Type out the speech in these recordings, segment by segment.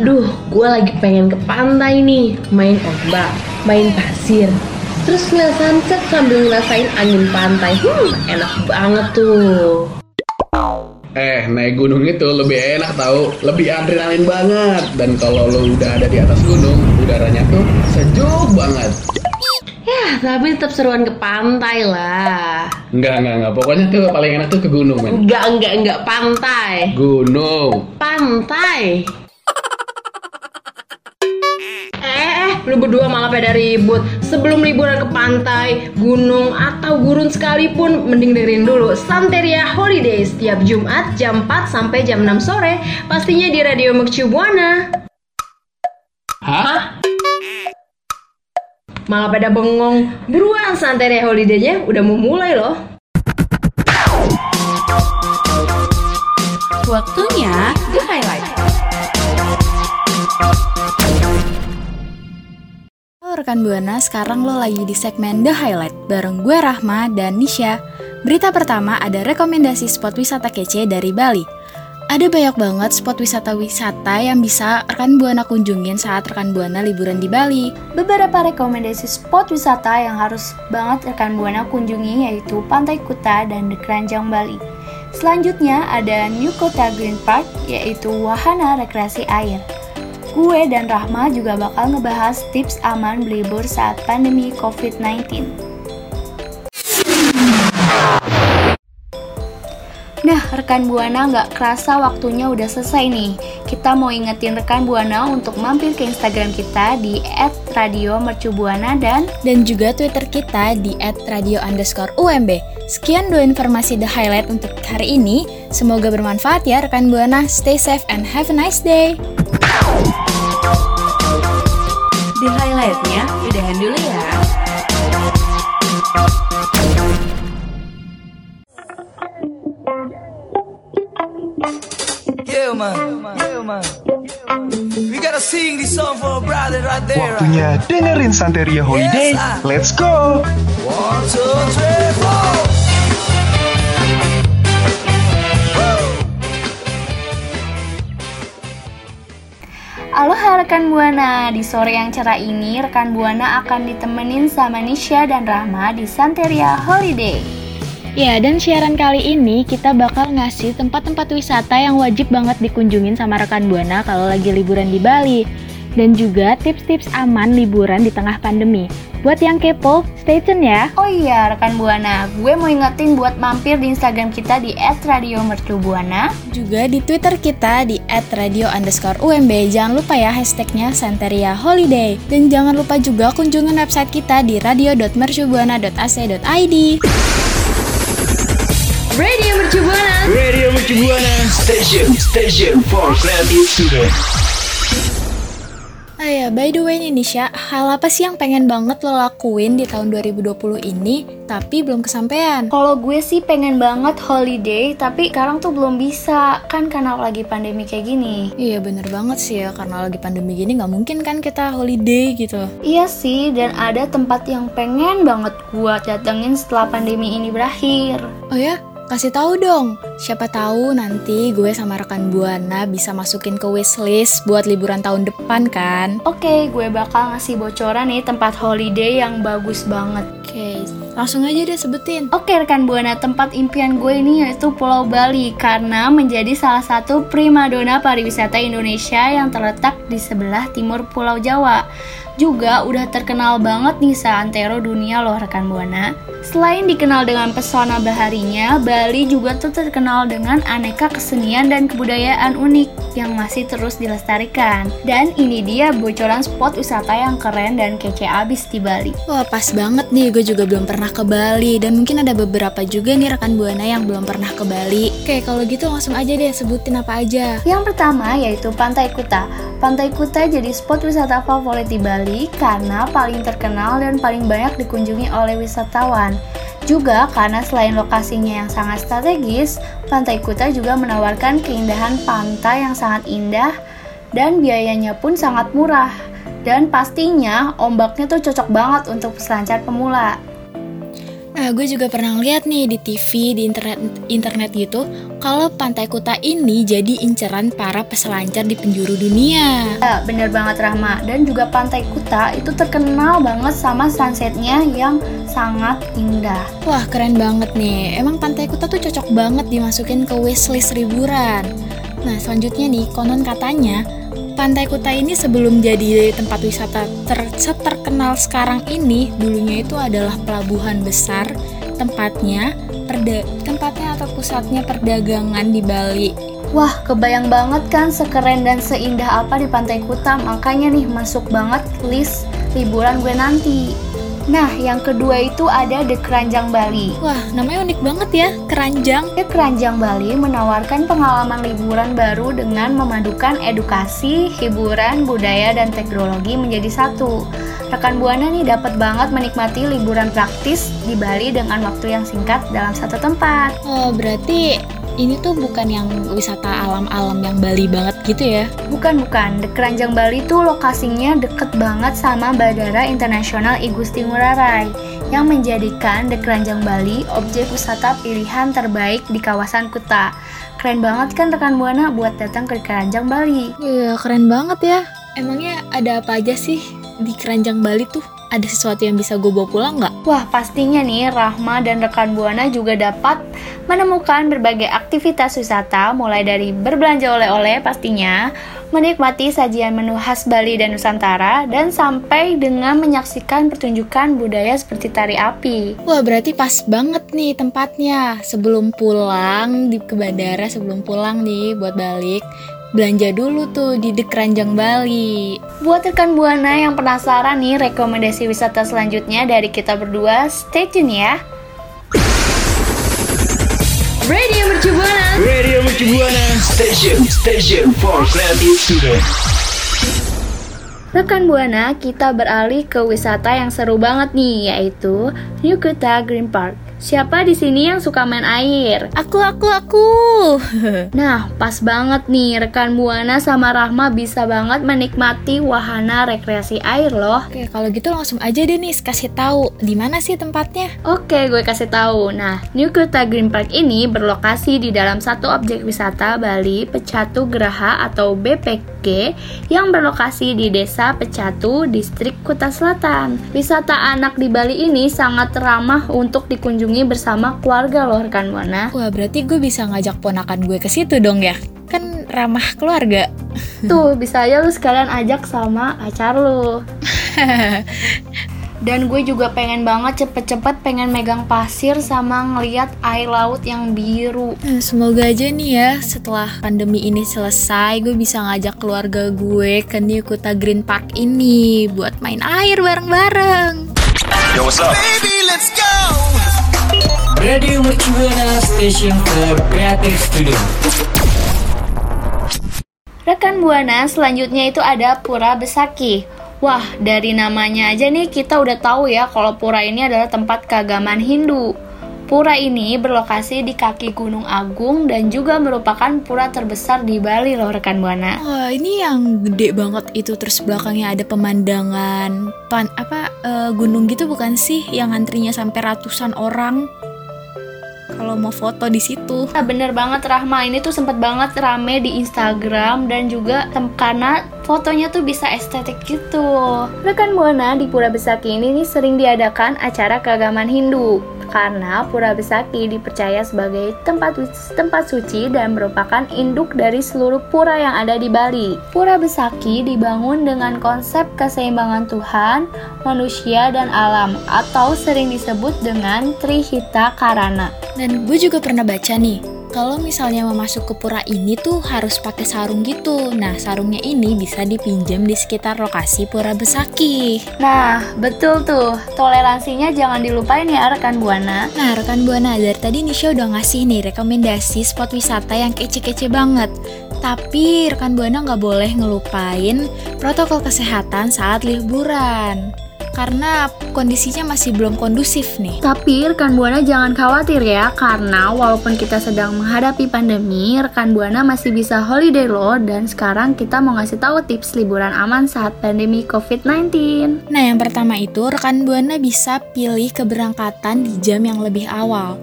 Duh, gue lagi pengen ke pantai nih, main ombak, main pasir. Terus ngeliat sunset sambil ngerasain angin pantai. Hmm, enak banget tuh. Eh, naik gunung itu lebih enak tahu, lebih adrenalin banget. Dan kalau lo udah ada di atas gunung, udaranya tuh sejuk banget. Ya, tapi tetap seruan ke pantai lah. Enggak, enggak, enggak. Pokoknya tuh paling enak tuh ke gunung, men. Enggak, enggak, enggak pantai. Gunung. Pantai. Lu berdua malah pada ribut. Sebelum liburan ke pantai, gunung, atau gurun sekalipun, mending dengerin dulu Santeria Holiday setiap Jumat jam 4 sampai jam 6 sore. Pastinya di Radio Mercu Buana. Hah? Malah pada bengong. Buruan Santeria Holiday-nya udah mau mulai loh. Waktunya The Highlight. Rekan Buana, sekarang lo lagi di segmen The Highlight bareng gue Rahma dan Nisha. Berita pertama ada rekomendasi spot wisata kece dari Bali. Ada banyak banget spot wisata-wisata yang bisa rekan Buana kunjungin saat rekan Buana liburan di Bali. Beberapa rekomendasi spot wisata yang harus banget rekan Buana kunjungi yaitu Pantai Kuta dan The Keranjang Bali. Selanjutnya ada New Kota Green Park yaitu wahana rekreasi air. Gue dan Rahma juga bakal ngebahas tips aman berlibur saat pandemi COVID-19. Nah, rekan Buana nggak kerasa waktunya udah selesai nih. Kita mau ingetin rekan Buana untuk mampir ke Instagram kita di @radiomercubuana dan Dan juga Twitter kita di @radio underscore UMB. Sekian dua informasi The Highlight untuk hari ini. Semoga bermanfaat ya rekan Buana. Stay safe and have a nice day. The highlightnya udahan dulu ya. Yeah, man. Yeah, man. We gotta sing this song for our brother right there. right? Waktunya dengerin Santeria Holiday. Let's go! One, two, three, four. Rekan Buana, di sore yang cerah ini rekan Buana akan ditemenin sama Nisha dan Rahma di Santeria Holiday. Ya, dan siaran kali ini kita bakal ngasih tempat-tempat wisata yang wajib banget dikunjungin sama rekan Buana kalau lagi liburan di Bali. Dan juga tips-tips aman liburan di tengah pandemi. Buat yang kepo, stay tune ya. Oh iya rekan Buana, gue mau ingetin buat mampir di Instagram kita di @radiomercubuana. Juga di Twitter kita di @radio underscore UMB. Jangan lupa ya hashtagnya Santeria Holiday. Dan jangan lupa juga kunjungin website kita di radio.mercubuana.ac.id. Radio Mercu Buana. Radio Mercu Buana. Station, station for creative students. Ah ya, by the way nih Nisha, hal apa sih yang pengen banget lo lakuin di tahun 2020 ini tapi belum kesampaian? Kalau gue sih pengen banget holiday, tapi sekarang tuh belum bisa kan karena lagi pandemi kayak gini. Iya bener banget sih ya, karena lagi pandemi gini nggak mungkin kan kita holiday gitu. Iya sih, dan ada tempat yang pengen banget gue datengin setelah pandemi ini berakhir. Oh ya, kasih tahu dong. Siapa tahu nanti gue sama rekan Buana bisa masukin ke wishlist buat liburan tahun depan kan. Oke, gue bakal ngasih bocoran nih tempat holiday yang bagus banget. Oke, langsung aja deh sebutin. Oke rekan Buana, tempat impian gue ini yaitu Pulau Bali karena menjadi salah satu primadona pariwisata Indonesia yang terletak di sebelah timur Pulau Jawa. Juga udah terkenal banget nih seantero dunia loh rekan Buana. Selain dikenal dengan pesona baharinya, Bali juga tuh terkenal dengan aneka kesenian dan kebudayaan unik yang masih terus dilestarikan. Dan ini dia bocoran spot wisata yang keren dan kece abis di Bali. Wah pas banget nih, gue juga belum pernah ke Bali dan mungkin ada beberapa juga nih rekan Buana yang belum pernah ke Bali. Oke, kalau gitu langsung aja deh sebutin apa aja. Yang pertama yaitu Pantai Kuta. Pantai Kuta jadi spot wisata favorit di Bali karena paling terkenal dan paling banyak dikunjungi oleh wisatawan. Juga karena selain lokasinya yang sangat strategis, Pantai Kuta juga menawarkan keindahan pantai yang sangat indah dan biayanya pun sangat murah. Dan pastinya ombaknya tuh cocok banget untuk peselancar pemula. Nah, gue juga pernah lihat nih di TV, di internet internet gitu, kalau Pantai Kuta ini jadi inceran para peselancar di penjuru dunia. Ya, bener banget Rahma. Dan juga Pantai Kuta itu terkenal banget sama sunsetnya yang sangat indah. Wah, keren banget nih. Emang Pantai Kuta tuh cocok banget dimasukin ke wishlist liburan. Nah, selanjutnya nih, konon katanya Pantai Kuta ini sebelum jadi tempat wisata ter terkenal sekarang ini, dulunya itu adalah pelabuhan besar, tempatnya perda tempatnya atau pusatnya perdagangan di Bali. Wah, kebayang banget kan sekeren dan seindah apa di Pantai Kuta, makanya nih masuk banget list liburan gue nanti. Nah, yang kedua itu ada The Keranjang Bali. Wah, namanya unik banget ya, keranjang. The Keranjang Bali menawarkan pengalaman liburan baru dengan memadukan edukasi, hiburan, budaya, dan teknologi menjadi satu. Rekan Buana nih dapat banget menikmati liburan praktis di Bali dengan waktu yang singkat dalam satu tempat. Oh, berarti ini tuh bukan yang wisata alam-alam yang Bali banget gitu ya? Bukan, bukan. The Keranjang Bali tuh lokasinya deket banget sama Bandara Internasional I Gusti Ngurah Rai yang menjadikan The Keranjang Bali objek wisata pilihan terbaik di kawasan Kuta. Keren banget kan rekan Buana buat datang ke Keranjang Bali. Iya, keren banget ya. Emangnya ada apa aja sih di Keranjang Bali tuh? Ada sesuatu yang bisa gue bawa pulang nggak? Wah, pastinya nih Rahma dan rekan Buana juga dapat menemukan berbagai aktivitas wisata mulai dari berbelanja oleh-oleh pastinya, menikmati sajian menu khas Bali dan Nusantara, dan sampai dengan menyaksikan pertunjukan budaya seperti tari api. Wah, berarti pas banget nih tempatnya. Sebelum pulang di ke bandara, sebelum pulang nih buat balik, belanja dulu tuh di The Keranjang Bali. Buat rekan Buana yang penasaran nih rekomendasi wisata selanjutnya dari kita berdua, stay tune ya. Radio Mercu Buana. Radio Mercu Buana Station Station for creative student Rekan Buana, kita beralih ke wisata yang seru banget nih, yaitu New Kuta Green Park. Siapa di sini yang suka main air? Aku, aku, aku. Nah, pas banget nih, rekan Buana sama Rahma bisa banget menikmati wahana rekreasi air loh. Oke, kalau gitu langsung aja deh nih kasih tahu di mana sih tempatnya. Oke, gue kasih tahu. Nah, New Kuta Green Park ini berlokasi di dalam satu objek wisata Bali Pecatu Geraha atau BPG yang berlokasi di Desa Pecatu, Distrik Kuta Selatan. Wisata anak di Bali ini sangat ramah untuk dikunjungi bersama keluarga loh rekan Buana. Wah, berarti gue bisa ngajak ponakan gue ke situ dong ya. Kan ramah keluarga. Tuh, bisa aja lu sekalian ajak sama pacar lu. Dan gue juga pengen banget cepet-cepet pengen megang pasir sama ngeliat air laut yang biru. Nah, semoga aja nih ya setelah pandemi ini selesai gue bisa ngajak keluarga gue ke New Kuta Green Park ini buat main air bareng-bareng. Yo what's up Baby, let's go. Radio Mercu Buana Station for creative student Rekan Buana, selanjutnya itu ada Pura Besaki. Wah, dari namanya aja nih kita udah tahu ya kalau pura ini adalah tempat keagamaan Hindu. Pura ini berlokasi di kaki Gunung Agung dan juga merupakan pura terbesar di Bali loh rekan Buana. Wah, ini yang gede banget itu terus belakangnya ada pemandangan pan apa eh, gunung gitu bukan sih yang antrinya sampai ratusan orang kalau mau foto di situ. Nah, bener banget Rahma ini tuh sempet banget rame di Instagram dan juga tem karena fotonya tuh bisa estetik gitu. Rekan Buana di Pura Besaki ini nih sering diadakan acara keagamaan Hindu karena Pura Besaki dipercaya sebagai tempat tempat suci dan merupakan induk dari seluruh pura yang ada di Bali. Pura Besaki dibangun dengan konsep keseimbangan Tuhan, manusia dan alam atau sering disebut dengan Trihita Karana. Dan gue juga pernah baca nih, kalau misalnya mau masuk ke pura ini tuh harus pakai sarung gitu. Nah, sarungnya ini bisa dipinjam di sekitar lokasi Pura Besaki. Nah, betul tuh. Toleransinya jangan dilupain ya rekan Buana. Nah, rekan Buana, dari tadi Nisha udah ngasih nih rekomendasi spot wisata yang kece-kece banget. Tapi rekan Buana nggak boleh ngelupain protokol kesehatan saat liburan. Karena kondisinya masih belum kondusif nih. Tapi rekan Buana jangan khawatir ya, karena walaupun kita sedang menghadapi pandemi, rekan Buana masih bisa holiday loh dan sekarang kita mau ngasih tahu tips liburan aman saat pandemi COVID-19. Nah, yang pertama itu rekan Buana bisa pilih keberangkatan di jam yang lebih awal.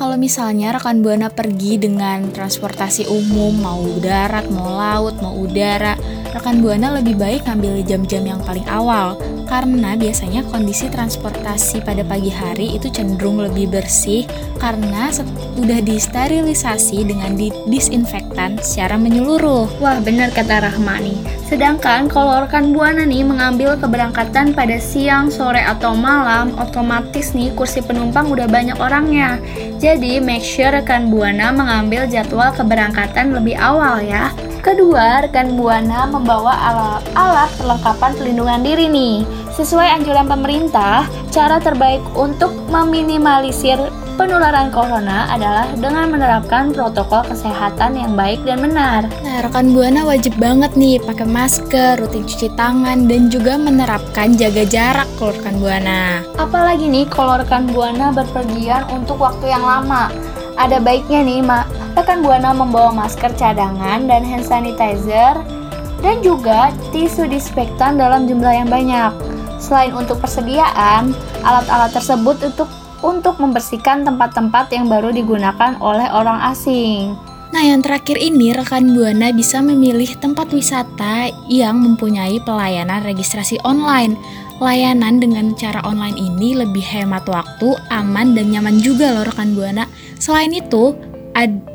Kalau misalnya rekan Buana pergi dengan transportasi umum, mau darat, mau laut, mau udara, rekan Buana lebih baik ngambil jam-jam yang paling awal karena biasanya kondisi transportasi pada pagi hari itu cenderung lebih bersih karena sudah disterilisasi dengan di disinfektan secara menyeluruh. Wah, benar kata Rahmani. Sedangkan kalau rekan Buana nih mengambil keberangkatan pada siang, sore atau malam, otomatis nih kursi penumpang udah banyak orangnya. Jadi make sure rekan Buana mengambil jadwal keberangkatan lebih awal ya. Kedua, rekan Buana membawa alat, alat perlengkapan pelindungan diri nih. Sesuai anjuran pemerintah, cara terbaik untuk meminimalisir penularan corona adalah dengan menerapkan protokol kesehatan yang baik dan benar. Nah, rekan Buana wajib banget nih pakai masker, rutin cuci tangan, dan juga menerapkan jaga jarak kalau rekan Buana. Apalagi nih kalau rekan Buana berpergian untuk waktu yang lama. Ada baiknya nih, Mak, rekan Buana membawa masker cadangan dan hand sanitizer dan juga tisu disinfektan dalam jumlah yang banyak. Selain untuk persediaan, alat-alat tersebut untuk untuk membersihkan tempat-tempat yang baru digunakan oleh orang asing. Nah, yang terakhir ini rekan Buana bisa memilih tempat wisata yang mempunyai pelayanan registrasi online. Layanan dengan cara online ini lebih hemat waktu, aman, dan nyaman juga loh rekan Buana. Selain itu,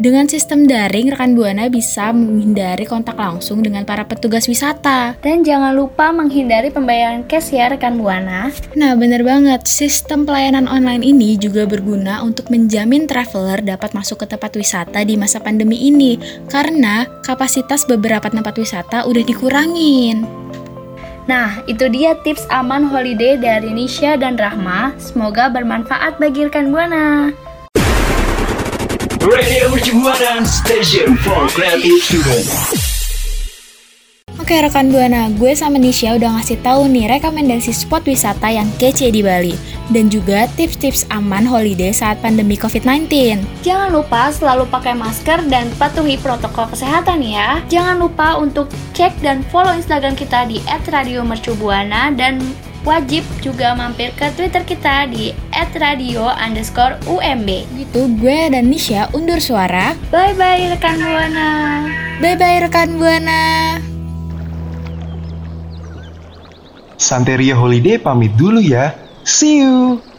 dengan sistem daring, rekan Buana bisa menghindari kontak langsung dengan para petugas wisata. Dan jangan lupa menghindari pembayaran cash ya rekan Buana. Nah, bener banget. Sistem pelayanan online ini juga berguna untuk menjamin traveler dapat masuk ke tempat wisata di masa pandemi ini. Karena kapasitas beberapa tempat wisata udah dikurangin. Nah, itu dia tips aman holiday dari Nisha dan Rahma. Semoga bermanfaat bagi rekan Buana. Radio Mercubuana Station for Creative Student. Oke rekan Buana, gue sama Nisha udah ngasih tahu nih rekomendasi spot wisata yang kece di Bali dan juga tips-tips aman holiday saat pandemi COVID-19. Jangan lupa selalu pakai masker dan patuhi protokol kesehatan ya. Jangan lupa untuk cek dan follow Instagram kita di @radiomercubuana dan wajib juga mampir ke Twitter kita di @radio underscore UMB. Gitu, gue dan Nisha undur suara. Bye bye rekan buana. Bye bye rekan buana. Santeria Holiday pamit dulu ya. See you.